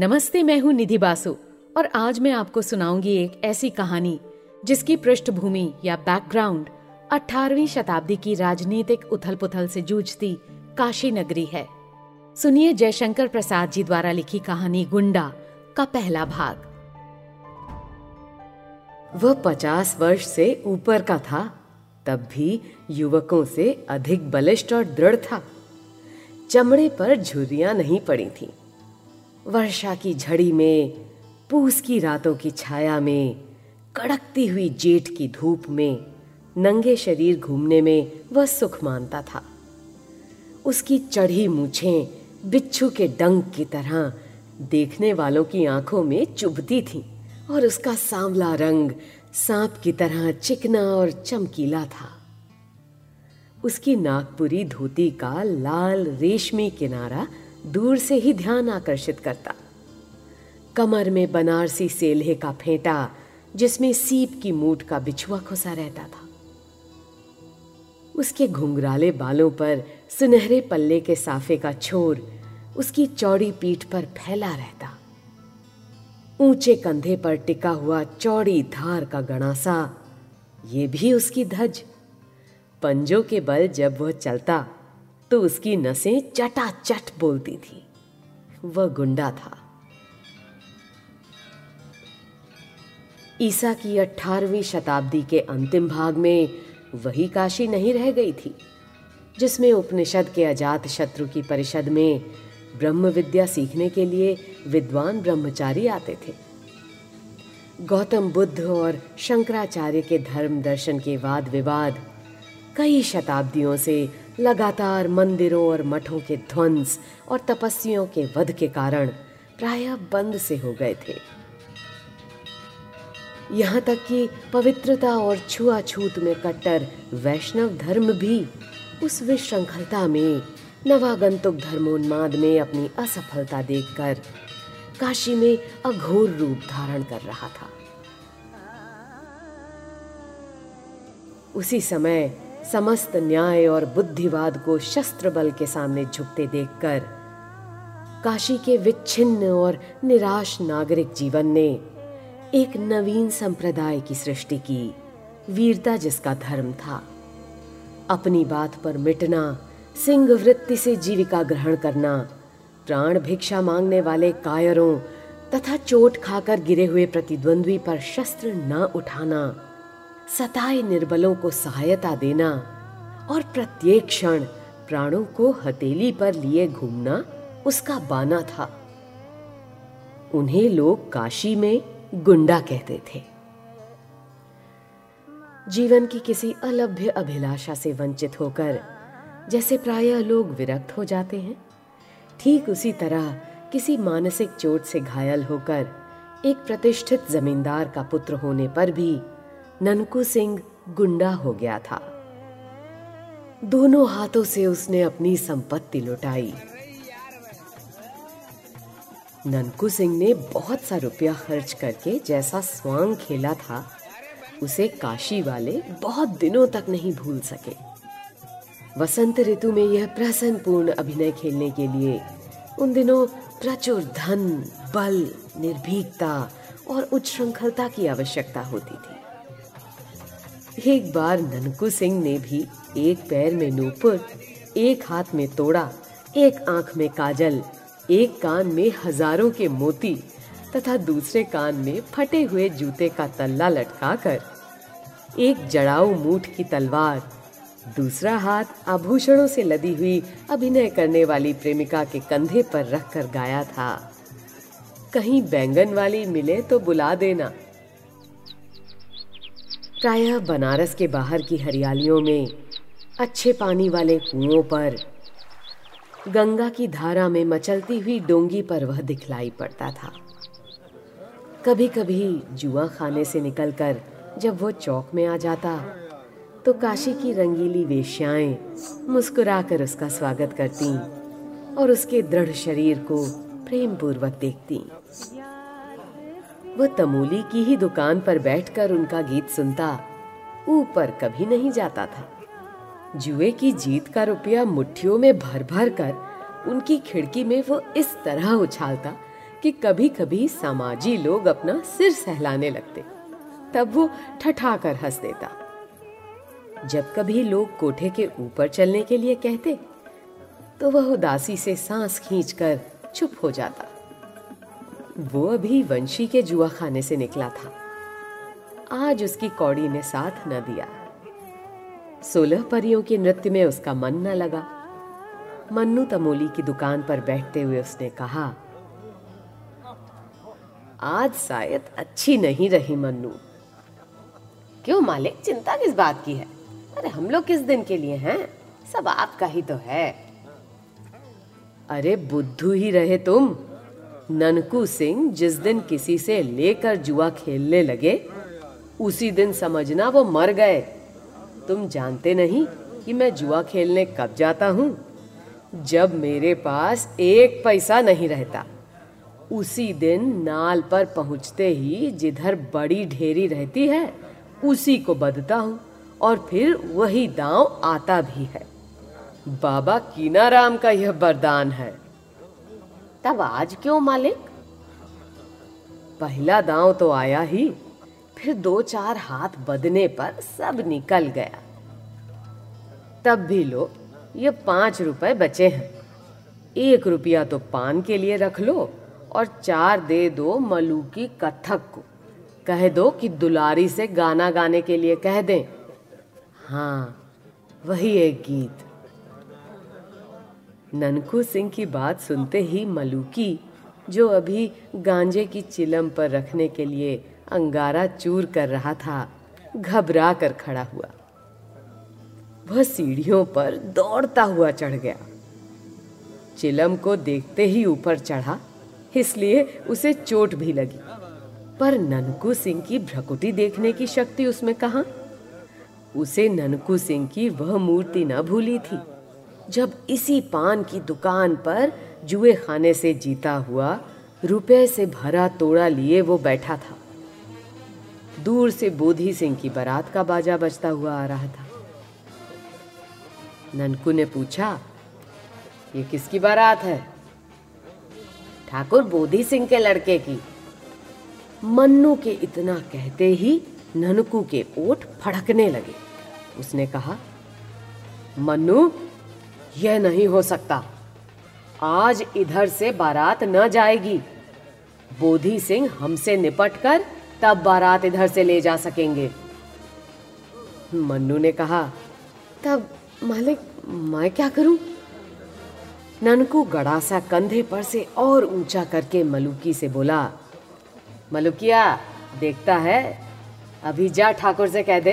नमस्ते, मैं हूँ निधि बासु, और आज मैं आपको सुनाऊँगी एक ऐसी कहानी जिसकी पृष्ठभूमि या बैकग्राउंड 18वीं शताब्दी की राजनीतिक उथल पुथल से जूझती काशी नगरी है। सुनिए जयशंकर प्रसाद जी द्वारा लिखी कहानी गुंडा का पहला भाग। वह पचास वर्ष से ऊपर का था, तब भी युवकों से अधिक बलिष्ठ और दृढ़ था। चमड़े पर झुरियाँ नहीं पड़ी थीं। वर्षा की झड़ी में, पूस की रातों की छाया में, कड़कती हुई जेठ की धूप में, नंगे शरीर घूमने में वह सुख मानता था। उसकी चढ़ी मूछें बिच्छू के डंक की तरह देखने वालों की आँखों में चुभती थीं और उसका सांवला रंग सांप की तरह चिकना और चमकीला था। उसकी नागपुरी धोती का लाल रेशमी किनारा दूर से ही ध्यान आकर्षित करता। कमर में बनारसी सेल्हे का फेंटा, जिसमें सीप की मूठ का बिछुआ खुसा रहता था। उसके घुंघराले बालों पर सुनहरे पल्ले के साफे का छोर उसकी चौड़ी पीठ पर फैला रहता। ऊँचे कंधे पर टिका हुआ चौड़ी धार का गणासा, ये भी उसकी धज पंजों के बल जब वह चलता तो उसकी नसें चटाचट बोलती थी। वह गुंडा था। ईसा की अठारहवीं शताब्दी के अंतिम भाग में वही काशी नहीं रह गई थी, जिसमें उपनिषद के अजात शत्रु की परिषद में ब्रह्म विद्या सीखने के लिए विद्वान ब्रह्मचारी आते थे। गौतम बुद्ध और शंकराचार्य के धर्म दर्शन के वाद विवाद कई शताब्दियों से लगातार मंदिरों और मठों के ध्वंस और तपस्वियों के वध के कारण प्रायः बंद से हो गए थे। यहाँ तक कि पवित्रता और छुआछूत में कट्टर वैष्णव धर्म भी उस विश्रृंखलता में, नवागंतुक धर्मोन्माद में अपनी असफलता देखकर काशी में अघोर रूप धारण कर रहा था। उसी समय समस्त न्याय और बुद्धिवाद को शस्त्र बल के सामने झुकते देखकर काशी के विच्छिन्न और निराश नागरिक जीवन ने एक नवीन संप्रदाय की सृष्टि की, वीरता जिसका धर्म था। अपनी बात पर मिटना, सिंह वृत्ति से जीविका ग्रहण करना, प्राण भिक्षा मांगने वाले कायरों तथा चोट खाकर गिरे हुए प्रतिद्वंद्वी पर शस्त्र न उठाना सताए निर्बलों को सहायता देना और प्रत्येक क्षण प्राणों को हथेली पर लिए घूमना उसका बाना था। उन्हें लोग काशी में गुंडा कहते थे। जीवन की किसी अलभ्य अभिलाषा से वंचित होकर, जैसे प्रायः लोग विरक्त हो जाते हैं, ठीक उसी तरह किसी मानसिक चोट से घायल होकर एक प्रतिष्ठित जमींदार का पुत्र होने पर भी ननकू सिंह गुंडा हो गया था। दोनों हाथों से उसने अपनी संपत्ति लुटाई। ननकू सिंह ने बहुत सा रुपया खर्च करके जैसा स्वांग खेला था, उसे काशी वाले बहुत दिनों तक नहीं भूल सके। वसंत ऋतु में यह प्रसन्नपूर्ण अभिनय खेलने के लिए उन दिनों प्रचुर धन, बल, निर्भीकता और उच्छृंखलता की आवश्यकता होती थी। एक बार ननकू सिंह ने भी एक पैर में नूपुर, एक हाथ में तोड़ा, एक आँख में काजल, एक कान में हज़ारों के मोती तथा दूसरे कान में फटे हुए जूते का तल्ला लटकाकर, एक जड़ाऊ मूठ की तलवार, दूसरा हाथ आभूषणों से लदी हुई अभिनय करने वाली प्रेमिका के कंधे पर रखकर गाया था। कहीं बैंगन वाली मिले तो बुला देना। प्रायः बनारस के बाहर की हरियालियों में अच्छे पानी वाले कुओं पर गंगा की धारा में मचलती हुई डोंगी पर वह दिखलाई पड़ता था। कभी कभी जुआ खाने से निकलकर जब वो चौक में आ जाता तो काशी की रंगीली वेश्याएँ मुस्कुराकर उसका स्वागत करती और उसके दृढ़ शरीर को प्रेम पूर्वक देखती। वह तमोली की ही दुकान पर बैठकर उनका गीत सुनता, ऊपर कभी नहीं जाता था। जुए की जीत का रुपया मुट्ठियों में भर भर कर उनकी खिड़की में वो इस तरह उछालता कि कभी कभी समाजी लोग अपना सिर सहलाने लगते। तब वो ठठा कर हंस देता। जब कभी लोग कोठे के ऊपर चलने के लिए कहते तो वह उदासी से सांस खींचकर चुप हो जाता। वो अभी वंशी के जुआ खाने से निकला था। आज उसकी कौड़ी ने साथ न दिया। सोलह परियों के नृत्य में उसका मन न लगा। मन्नू तमोली की दुकान पर बैठते हुए उसने कहा, आज शायद अच्छी नहीं रही मन्नू। क्यों मालिक, चिंता किस बात की है? अरे हम लोग किस दिन के लिए हैं? सब आपका ही तो है। अरे बुद्धू ही रहे तुम। ननकू सिंह जिस दिन किसी से लेकर जुआ खेलने लगे, उसी दिन समझना वो मर गए। तुम जानते नहीं कि मैं जुआ खेलने कब जाता हूँ? जब मेरे पास एक पैसा नहीं रहता, उसी दिन नाल पर पहुँचते ही जिधर बड़ी ढेरी रहती है, उसी को बदता हूँ और फिर वही दांव आता भी है। बाबा कीनाराम का यह वरदान है। तब आज क्यों मालिक? पहला दांव तो आया ही, फिर दो चार हाथ बदने पर सब निकल गया। तब भी लो, ये पाँच रुपए बचे हैं। एक रुपया तो पान के लिए रख लो और चार दे दो मलू की कथक को। कह दो कि दुलारी से गाना गाने के लिए कह दें। हाँ वही एक गीत। ननकू सिंह की बात सुनते ही मलूकी, जो अभी गांजे की चिलम पर रखने के लिए अंगारा चूर कर रहा था घबरा कर खड़ा हुआ। वह सीढ़ियों पर दौड़ता हुआ चढ़ गया। चिलम को देखते ही ऊपर चढ़ा, इसलिए उसे चोट भी लगी। पर ननकू सिंह की भ्रकुटी देखने की शक्ति उसमें कहा? उसे ननकू सिंह की वह मूर्ति न भूली थी। जब इसी पान की दुकान पर जुए खाने से जीता हुआ, रुपए से भरा तोड़ा लिए वो बैठा था। दूर से बोधी सिंह की बारात का बाजा बजता हुआ आ रहा था। ननकू ने पूछा, ये किसकी बारात है? ठाकुर बोधी सिंह के लड़के की। मन्नू के इतना कहते ही ननकू के ओठ फड़कने लगे। उसने कहा, मन्नू यह नहीं हो सकता। आज इधर से बारात न जाएगी। बोधी सिंह हमसे निपट कर तब बारात इधर से ले जा सकेंगे। मन्नू ने कहा तब मालिक मैं क्या करूँ? ननकू गड़ा सा कंधे पर से और ऊँचा करके मलुकी से बोला मलुकिया देखता है? अभी जा ठाकुर से कह दे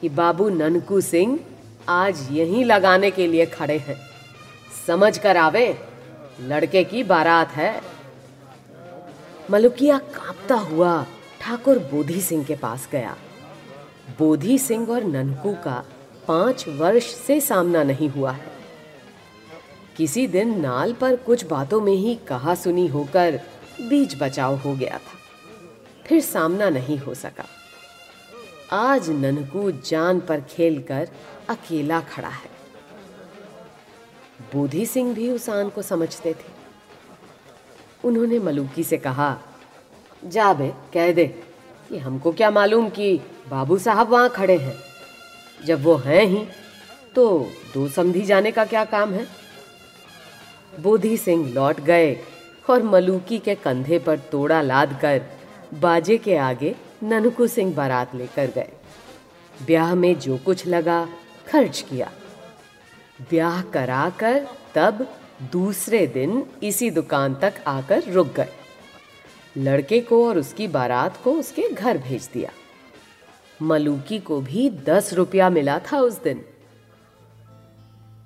कि बाबू ननकू सिंह आज यहीं लगाने के लिए खड़े हैं। समझ कर आवे, लड़के की बारात है। मलुकिया कांपता हुआ ठाकुर बोधी सिंह के पास गया। बोधी सिंह और ननकू का पाँच वर्ष से सामना नहीं हुआ है। किसी दिन नाल पर कुछ बातों में ही कहा सुनी होकर बीच बचाव हो गया था। फिर सामना नहीं हो सका। आज ननकू जान पर खेलकर अकेला खड़ा है। बोधी सिंह भी उस आन को समझते थे। उन्होंने मलूकी से कहा, जा बे, कह दे कि हमको क्या मालूम कि बाबू साहब वहाँ खड़े हैं। जब वो हैं ही तो दो समझी जाने का क्या काम है? बोधी सिंह लौट गए और मलूकी के कंधे पर तोड़ा लाद कर बाजे के आगे ननकू सिंह बारात लेकर गए। ब्याह में जो कुछ लगा खर्च किया। ब्याह कराकर तब दूसरे दिन इसी दुकान तक आकर रुक गए। लड़के को और उसकी बारात को उसके घर भेज दिया। मलूकी को भी दस रुपया मिला था उस दिन।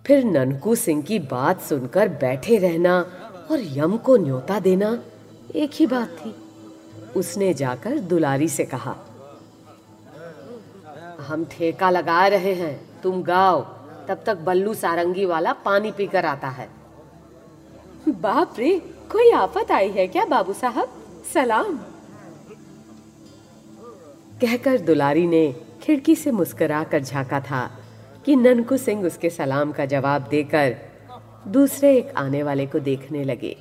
फिर ननकू सिंह की बात सुनकर बैठे रहना और यम को न्योता देना एक ही बात थी। उसने जाकर दुलारी से कहा, हम ठेका लगा रहे हैं। तुम गाओ तब तक बल्लू सारंगी वाला पानी पीकर आता है। बाप रे कोई आफत आई है क्या बाबू साहब? सलाम। कहकर दुलारी ने खिड़की से मुस्कुरा कर झांका था कि ननकू सिंह उसके सलाम का जवाब देकर दूसरे एक आने वाले को देखने लगे।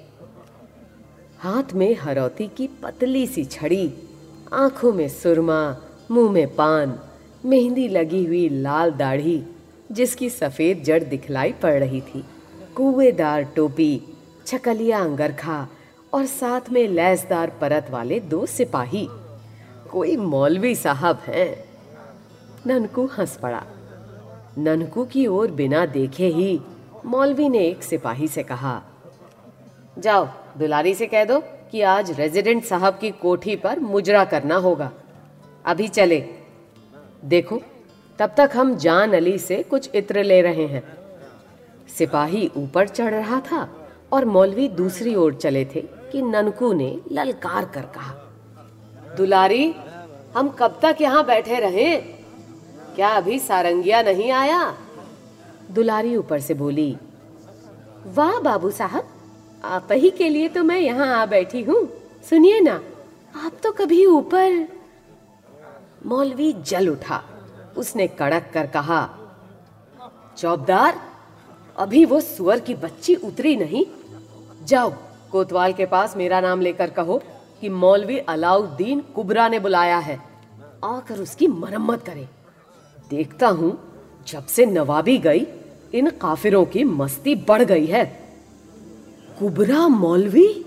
हाथ में हरौती की पतली सी छड़ी आँखों में सुरमा मुँह में पान मेहंदी लगी हुई लाल दाढ़ी, जिसकी सफ़ेद जड़ दिखलाई पड़ रही थी। कुएदार टोपी, छकलिया अंगरखा और साथ में लैसदार परत वाले दो सिपाही। कोई मौलवी साहब हैं। ननकू हंस पड़ा। ननकू की ओर बिना देखे ही मौलवी ने एक सिपाही से कहा, जाओ, दुलारी से कह दो कि आज रेजिडेंट साहब की कोठी पर मुजरा करना होगा। अभी चले। देखो, तब तक हम जान अली से कुछ इत्र ले रहे हैं। सिपाही ऊपर चढ़ रहा था और मौलवी दूसरी ओर चले थे कि ननकू ने ललकार कर कहा, दुलारी, हम कब तक यहाँ बैठे रहे? क्या अभी सारंगिया नहीं आया? दुलारी ऊपर से बोली, वाह बाबू साहब, आप ही के लिए तो मैं यहाँ आ बैठी हूँ। सुनिए ना, आप तो कभी ऊपर मौलवी जल उठा। उसने कड़क कर कहा, चौबदार, अभी वो सुअर की बच्ची उतरी नहीं। जाओ, कोतवाल के पास मेरा नाम लेकर कहो कि मौलवी अलाउद्दीन कुबरा ने बुलाया है। आकर उसकी मरम्मत करे। देखता हूँ, जब से नवाबी गई, इन काफिरों की मस्ती बढ़ गई है। कुबरा मौलवी?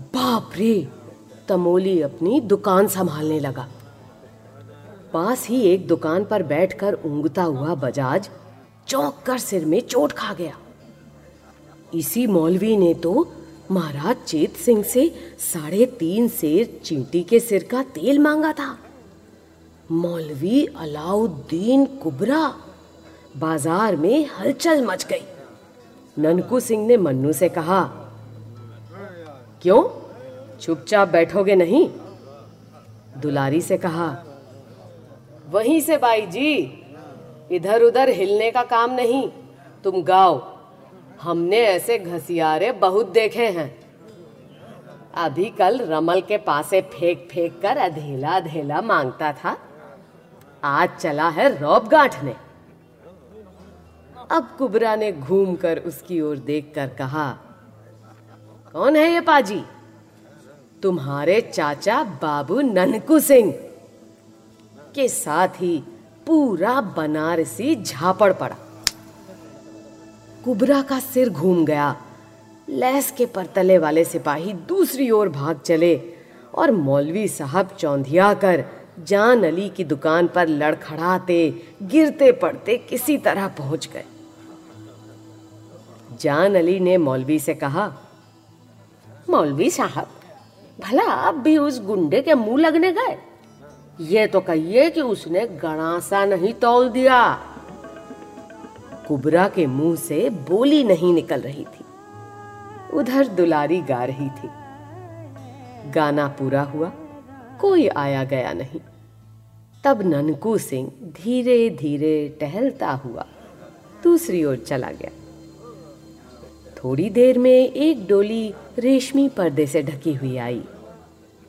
बाप रे! तमोली अपनी दुकान संभालने लगा। पास ही एक दुकान पर बैठकर ऊंगता हुआ बजाज चौंक कर सिर में चोट खा गया। इसी मौलवी ने तो महाराज चेत सिंह से साढ़े तीन सेर चींटी के सिर का तेल मांगा था। मौलवी अलाउद्दीन कुबरा बाज़ार में हलचल मच गई। ननकू सिंह ने मन्नू से कहा, क्यों? चुपचाप बैठोगे नहीं? दुलारी से कहा वहीं से बाई जी, इधर उधर हिलने का काम नहीं। तुम गाओ, हमने ऐसे घसियारे बहुत देखे हैं। अभी कल रमल के पासे फेंक फेंक कर अधेला अधेला माँगता था। आज चला है रौब गांठने। अब कुबरा ने घूमकर उसकी ओर देखकर कहा, कौन है ये पाजी? तुम्हारे चाचा बाबू ननकू सिंह। के साथ ही पूरा बनारसी झापड़ पड़ा। कुबरा का सिर घूम गया। लैस के परतले वाले सिपाही दूसरी ओर भाग चले और मौलवी साहब चौंधिया कर जान अली की दुकान पर लड़खड़ाते, गिरते पड़ते किसी तरह पहुँच गए। जान अली ने मौलवी से कहा, मौलवी साहब, भला आप भी उस गुंडे के मुँह लगने गए? ये तो कहिए कि उसने गणासा नहीं तोल दिया। कुबरा के मुँह से बोली नहीं निकल रही थी। उधर दुलारी गा रही थी। गाना पूरा हुआ, कोई आया गया नहीं। तब ननकू सिंह धीरे धीरे टहलता हुआ दूसरी ओर चला गया। थोड़ी देर में एक डोली रेशमी पर्दे से ढकी हुई आई।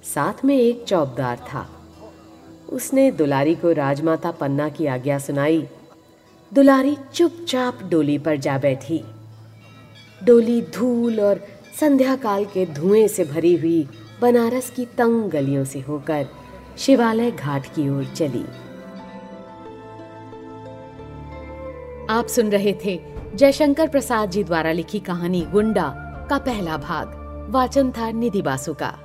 साथ में एक चौबदार था। उसने दुलारी को राजमाता पन्ना की आज्ञा सुनाई। दुलारी चुपचाप डोली पर जा बैठी। डोली धूल और संध्या काल के धुएँ से भरी हुई बनारस की तंग गलियों से होकर शिवालय घाट की ओर चली। आप सुन रहे थे जयशंकर प्रसाद जी द्वारा लिखी कहानी गुंडा का पहला भाग। वाचन था निधि बासु का।